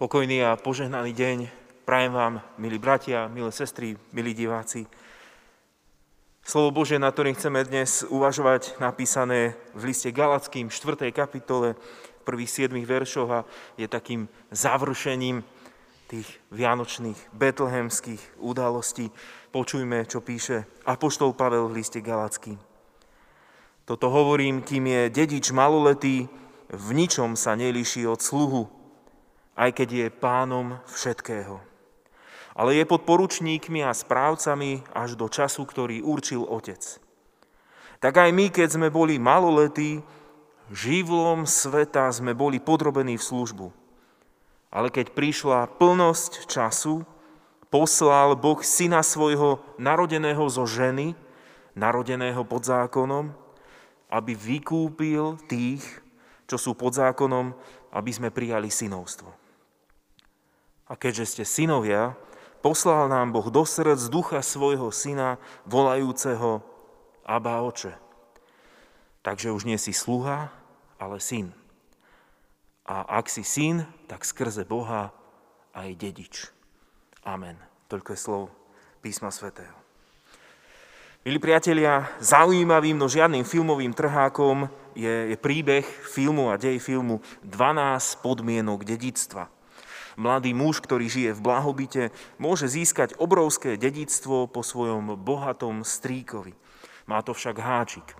Pokojný a požehnaný deň prajem vám, milí bratia, milé sestry, milí diváci. Slovo Bože, na ktorým chceme dnes uvažovať, napísané v liste Galackým 4. kapitole, prvých 7 veršoch a je takým završením tých vianočných betlehemských udalostí. Počujme, čo píše Apoštol Pavel v liste Galackým. Toto hovorím, kým je dedič maloletý, v ničom sa nelíši od sluhu, aj keď je pánom všetkého. Ale je pod poručníkmi a správcami až do času, ktorý určil otec. Tak aj my, keď sme boli maloletí, živlom sveta sme boli podrobení v službu. Ale keď prišla plnosť času, poslal Boh syna svojho narodeného zo ženy, narodeného pod zákonom, aby vykúpil tých, čo sú pod zákonom, aby sme prijali synovstvo. A keďže ste synovia, poslal nám Boh do srdc ducha svojho syna, volajúceho Abba oče. Takže už nie si sluha, ale syn. A ak si syn, tak skrze Boha aj dedič. Amen. Toľko je slov písma svätého. Milí priatelia, zaujímavým, no žiadnym filmovým trhákom je, je príbeh filmu a dej filmu 12 podmienok dedictva. Mladý muž, ktorý žije v blahobite, môže získať obrovské dedictvo po svojom bohatom stríkovi. Má to však háčik.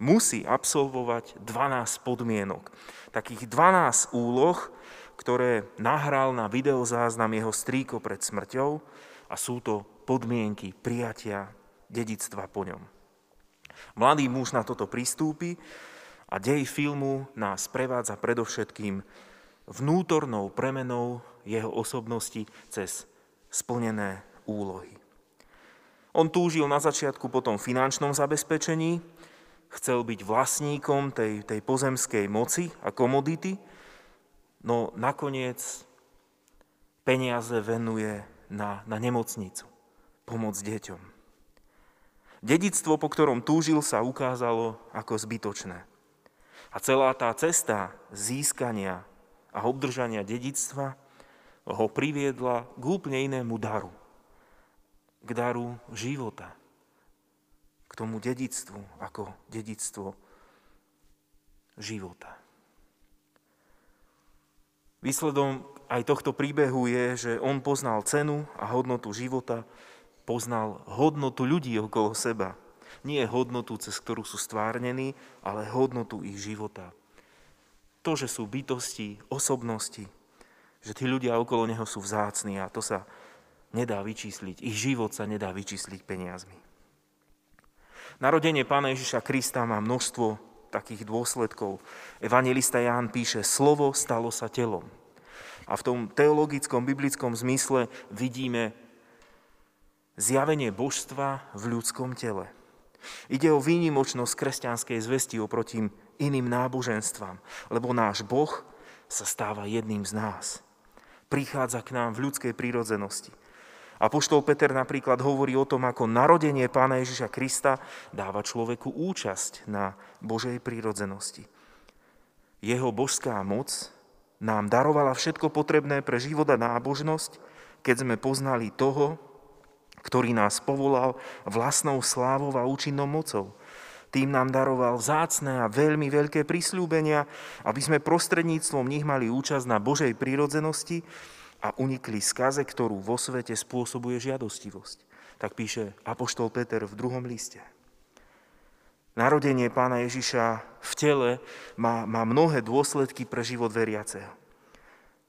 Musí absolvovať 12 podmienok. Takých 12 úloh, ktoré nahral na videozáznam jeho strýko pred smrťou a sú to podmienky prijatia dedictva po ňom. Mladý muž na toto pristúpi a dej filmu nás prevádza predovšetkým vnútornou premenou jeho osobnosti cez splnené úlohy. On túžil na začiatku po tom finančnom zabezpečení, chcel byť vlastníkom tej, tej pozemskej moci a komodity, no nakoniec peniaze venuje na, na nemocnicu, pomoc deťom. Dedictvo, po ktorom túžil, sa ukázalo ako zbytočné. A celá tá cesta získania a obdržania dedictva ho priviedla k úplne inému daru. K daru života. K tomu dedictvu ako dedictvo života. Výsledom aj tohto príbehu je, že on poznal cenu a hodnotu života, poznal hodnotu ľudí okolo seba. Nie hodnotu, cez ktorú sú stvárnení, ale hodnotu ich života to, že sú bytosti, osobnosti, že tí ľudia okolo neho sú vzácni a to sa nedá vyčísliť. Ich život sa nedá vyčísliť peniazmi. Narodenie Pána Ježiša Krista má množstvo takých dôsledkov. Evangelista Ján píše, slovo stalo sa telom. A v tom teologickom, biblickom zmysle vidíme zjavenie božstva v ľudskom tele. Ide o výnimočnosť kresťanskej zvesti oproti iným náboženstvám, lebo náš Boh sa stáva jedným z nás. Prichádza k nám v ľudskej prírodzenosti. A poštol Peter napríklad hovorí o tom, ako narodenie Pána Ježiša Krista dáva človeku účasť na Božej prírodzenosti. Jeho božská moc nám darovala všetko potrebné pre život a nábožnosť, keď sme poznali toho, ktorý nás povolal vlastnou slávou a účinnou mocou – tým nám daroval vzácne a veľmi veľké prisľúbenia, aby sme prostredníctvom nich mali účasť na Božej prírodzenosti a unikli skaze, ktorú vo svete spôsobuje žiadostivosť. Tak píše Apoštol Peter v druhom liste. Narodenie pána Ježiša v tele má, má mnohé dôsledky pre život veriaceho.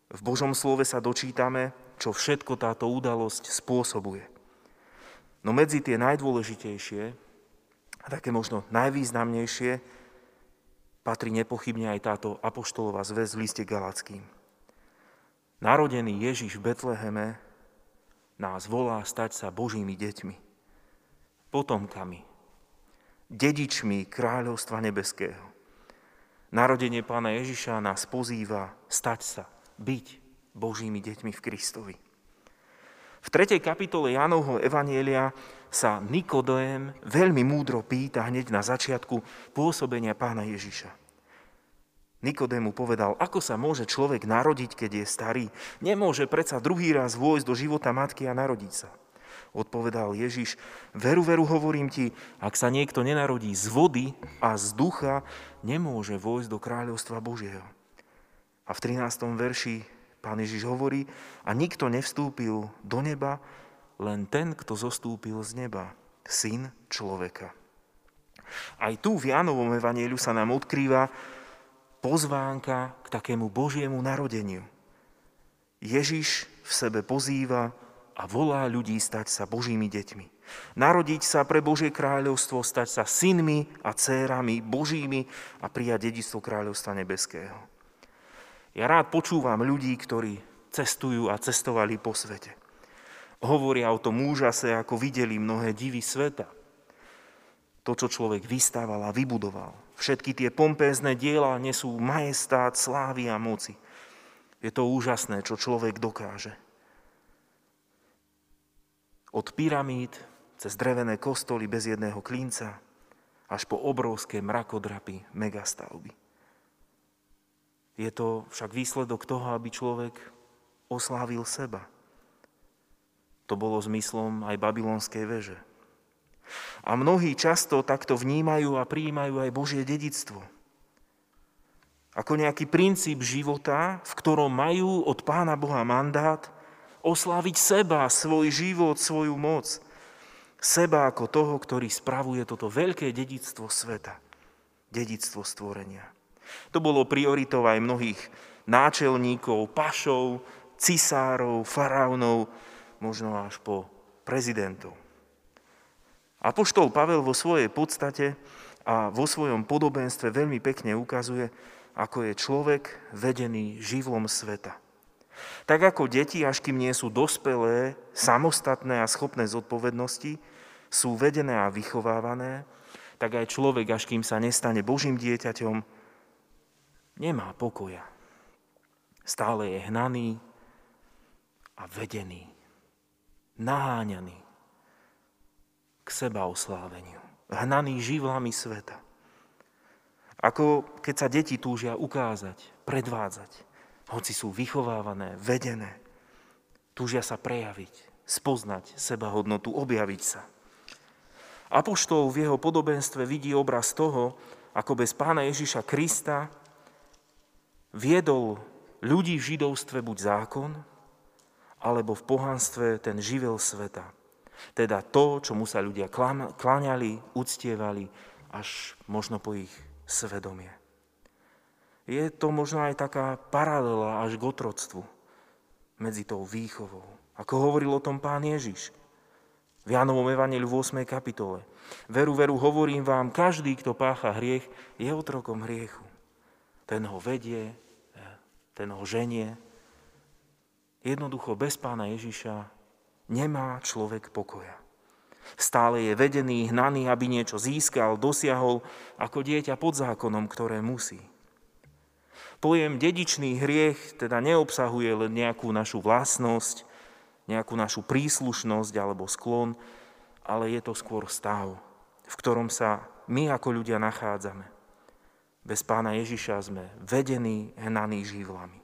V Božom slove sa dočítame, čo všetko táto udalosť spôsobuje. No medzi tie najdôležitejšie a také možno najvýznamnejšie patrí nepochybne aj táto apoštolová zväz v liste Galackým. Narodený Ježiš v Betleheme nás volá stať sa Božími deťmi, potomkami, dedičmi kráľovstva nebeského. Narodenie pána Ježiša nás pozýva stať sa, byť Božími deťmi v Kristovi. V 3. kapitole Jánovho Evanielia sa Nikodém veľmi múdro pýta hneď na začiatku pôsobenia pána Ježiša. Nikodému povedal, ako sa môže človek narodiť, keď je starý? Nemôže predsa druhý raz vôjsť do života matky a narodiť sa. Odpovedal Ježiš, veru, veru, hovorím ti, ak sa niekto nenarodí z vody a z ducha, nemôže vojsť do kráľovstva Božieho. A v 13. verši pán Ježiš hovorí, a nikto nevstúpil do neba, len ten, kto zostúpil z neba, syn človeka. Aj tu v Jánovom evanieliu sa nám odkrýva, pozvánka k takému Božiemu narodeniu. Ježiš v sebe pozýva a volá ľudí stať sa Božími deťmi. Narodiť sa pre Božie kráľovstvo, stať sa synmi a dcérami Božími a prijať dedictvo kráľovstva nebeského. Ja rád počúvam ľudí, ktorí cestujú a cestovali po svete. Hovoria o tom úžase, ako videli mnohé divy sveta. To, čo človek vystával a vybudoval. Všetky tie pompézne diela nesú majestát, slávy a moci. Je to úžasné, čo človek dokáže. Od pyramíd cez drevené kostoly bez jedného klínca až po obrovské mrakodrapy megastavby. Je to však výsledok toho, aby človek oslávil seba. To bolo zmyslom aj babylonskej veže. A mnohí často takto vnímajú a prijímajú aj Božie dedictvo. Ako nejaký princíp života, v ktorom majú od Pána Boha mandát osláviť seba, svoj život, svoju moc. Seba ako toho, ktorý spravuje toto veľké dedictvo sveta. Dedictvo stvorenia. To bolo prioritou aj mnohých náčelníkov, pašov, cisárov, faraónov, možno až po prezidentov. Apoštol Pavel vo svojej podstate a vo svojom podobenstve veľmi pekne ukazuje, ako je človek vedený živlom sveta. Tak ako deti, až kým nie sú dospelé, samostatné a schopné zodpovednosti, sú vedené a vychovávané, tak aj človek, až kým sa nestane Božím dieťaťom, nemá pokoja. Stále je hnaný a vedený, naháňaný k seba osláveniu, hnaný živlami sveta. Ako keď sa deti túžia ukázať, predvádzať, hoci sú vychovávané, vedené, túžia sa prejaviť, spoznať seba hodnotu, objaviť sa. Apoštol v jeho podobenstve vidí obraz toho, ako bez pána Ježiša Krista viedol ľudí v židovstve buď zákon, alebo v pohanstve ten živel sveta. Teda to, čomu sa ľudia kláňali, uctievali, až možno po ich svedomie. Je to možno aj taká paralela až k otroctvu medzi tou výchovou. Ako hovoril o tom pán Ježiš v Jánovom Evangeliu v 8. kapitole. Veru, veru, hovorím vám, každý, kto pácha hriech, je otrokom hriechu. Ten ho vedie, ten ho ženie. Jednoducho bez pána Ježiša nemá človek pokoja. Stále je vedený, hnaný, aby niečo získal, dosiahol, ako dieťa pod zákonom, ktoré musí. Pojem dedičný hriech teda neobsahuje len nejakú našu vlastnosť, nejakú našu príslušnosť alebo sklon, ale je to skôr stav, v ktorom sa my ako ľudia nachádzame. Bez pána Ježiša sme vedení, hnaní živlami.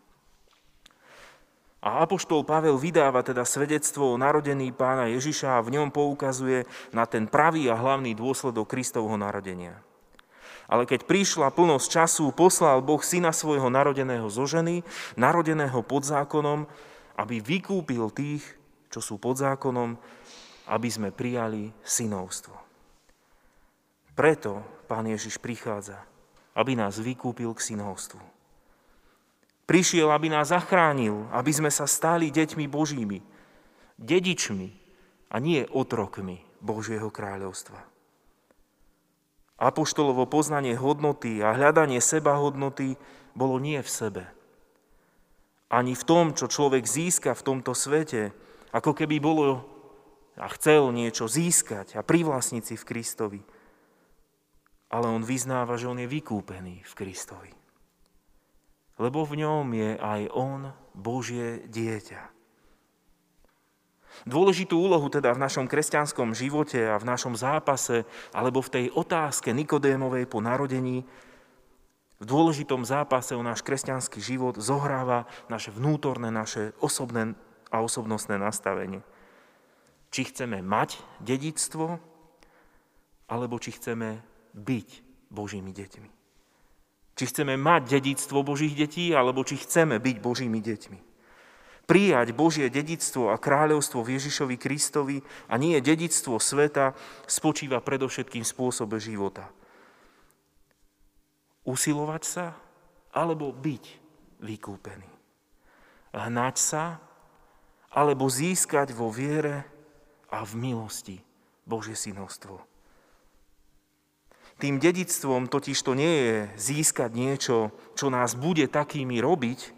A Apoštol Pavel vydáva teda svedectvo o narodení pána Ježiša a v ňom poukazuje na ten pravý a hlavný dôsledok Kristovho narodenia. Ale keď prišla plnosť času, poslal Boh syna svojho narodeného zo ženy, narodeného pod zákonom, aby vykúpil tých, čo sú pod zákonom, aby sme prijali synovstvo. Preto pán Ježiš prichádza, aby nás vykúpil k synovstvu. Prišiel, aby nás zachránil, aby sme sa stali deťmi Božími, dedičmi a nie otrokmi Božieho kráľovstva. Apoštolovo poznanie hodnoty a hľadanie seba hodnoty bolo nie v sebe. Ani v tom, čo človek získa v tomto svete, ako keby bolo a chcel niečo získať a privlastniť si v Kristovi. Ale on vyznáva, že on je vykúpený v Kristovi lebo v ňom je aj on Božie dieťa. Dôležitú úlohu teda v našom kresťanskom živote a v našom zápase alebo v tej otázke Nikodémovej po narodení v dôležitom zápase o náš kresťanský život zohráva naše vnútorné, naše osobné a osobnostné nastavenie. Či chceme mať dedictvo, alebo či chceme byť Božími deťmi. Či chceme mať dedictvo Božích detí, alebo či chceme byť Božími deťmi. Prijať Božie dedictvo a kráľovstvo v Ježišovi Kristovi a nie dedictvo sveta spočíva predovšetkým v spôsobe života. Usilovať sa alebo byť vykúpený. Hnať sa alebo získať vo viere a v milosti Božie synovstvo. Tým dedictvom totiž to nie je získať niečo, čo nás bude takými robiť,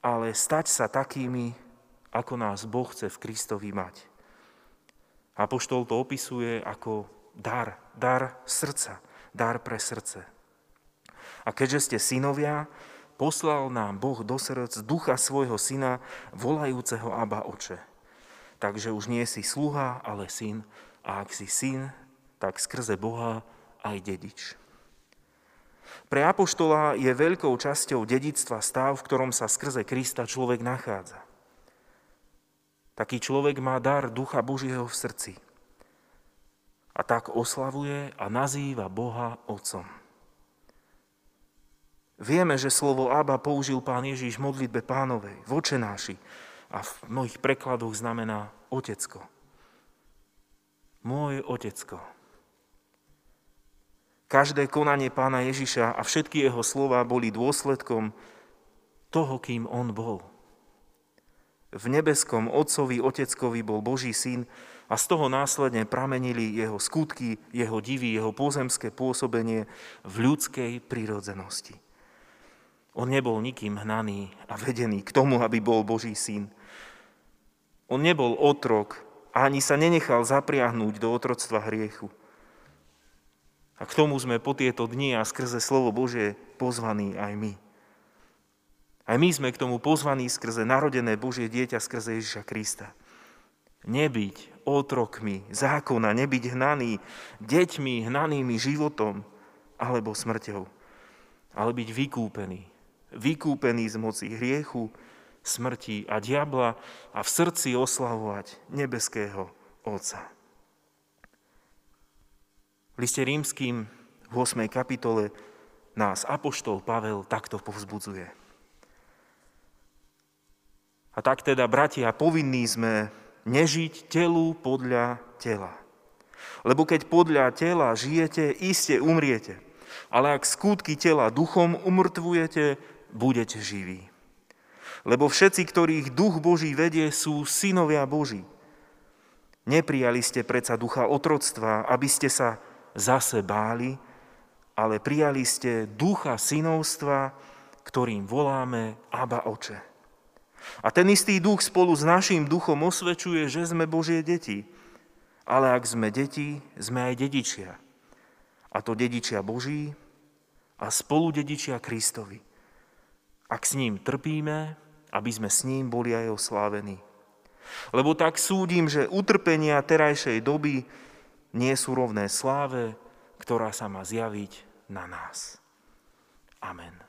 ale stať sa takými, ako nás Boh chce v Kristovi mať. Apoštol to opisuje ako dar, dar srdca, dar pre srdce. A keďže ste synovia, poslal nám Boh do srdc ducha svojho syna, volajúceho Abba oče. Takže už nie si sluha, ale syn. A ak si syn, tak skrze Boha aj dedič. Pre Apoštola je veľkou časťou dedictva stav, v ktorom sa skrze Krista človek nachádza. Taký človek má dar Ducha Božieho v srdci. A tak oslavuje a nazýva Boha Otcom. Vieme, že slovo Abba použil pán Ježiš v modlitbe pánovej, v očenáši a v mnohých prekladoch znamená otecko. Môj otecko. Každé konanie pána Ježiša a všetky jeho slova boli dôsledkom toho, kým on bol. V nebeskom Otcovi, Oteckovi bol Boží syn a z toho následne pramenili jeho skutky, jeho divy, jeho pozemské pôsobenie v ľudskej prírodzenosti. On nebol nikým hnaný a vedený k tomu, aby bol Boží syn. On nebol otrok a ani sa nenechal zapriahnuť do otroctva hriechu. A k tomu sme po tieto dni a skrze slovo Božie pozvaní aj my. Aj my sme k tomu pozvaní skrze narodené Božie dieťa, skrze Ježiša Krista. Nebyť otrokmi zákona, nebyť hnaný deťmi, hnanými životom alebo smrťou, ale byť vykúpený. Vykúpený z moci hriechu, smrti a diabla a v srdci oslavovať nebeského Otca. V liste rímským v 8. kapitole nás Apoštol Pavel takto povzbudzuje. A tak teda, bratia, povinní sme nežiť telu podľa tela. Lebo keď podľa tela žijete, iste umriete. Ale ak skutky tela duchom umrtvujete, budete živí. Lebo všetci, ktorých duch Boží vedie, sú synovia Boží. Neprijali ste predsa ducha otroctva, aby ste sa zase báli, ale prijali ste ducha synovstva, ktorým voláme Aba Oče. A ten istý duch spolu s našim duchom osvedčuje, že sme Božie deti. Ale ak sme deti, sme aj dedičia. A to dedičia Boží a spolu dedičia Kristovi. Ak s ním trpíme, aby sme s ním boli aj oslávení. Lebo tak súdim, že utrpenia terajšej doby nie sú rovné sláve, ktorá sa má zjaviť na nás. Amen.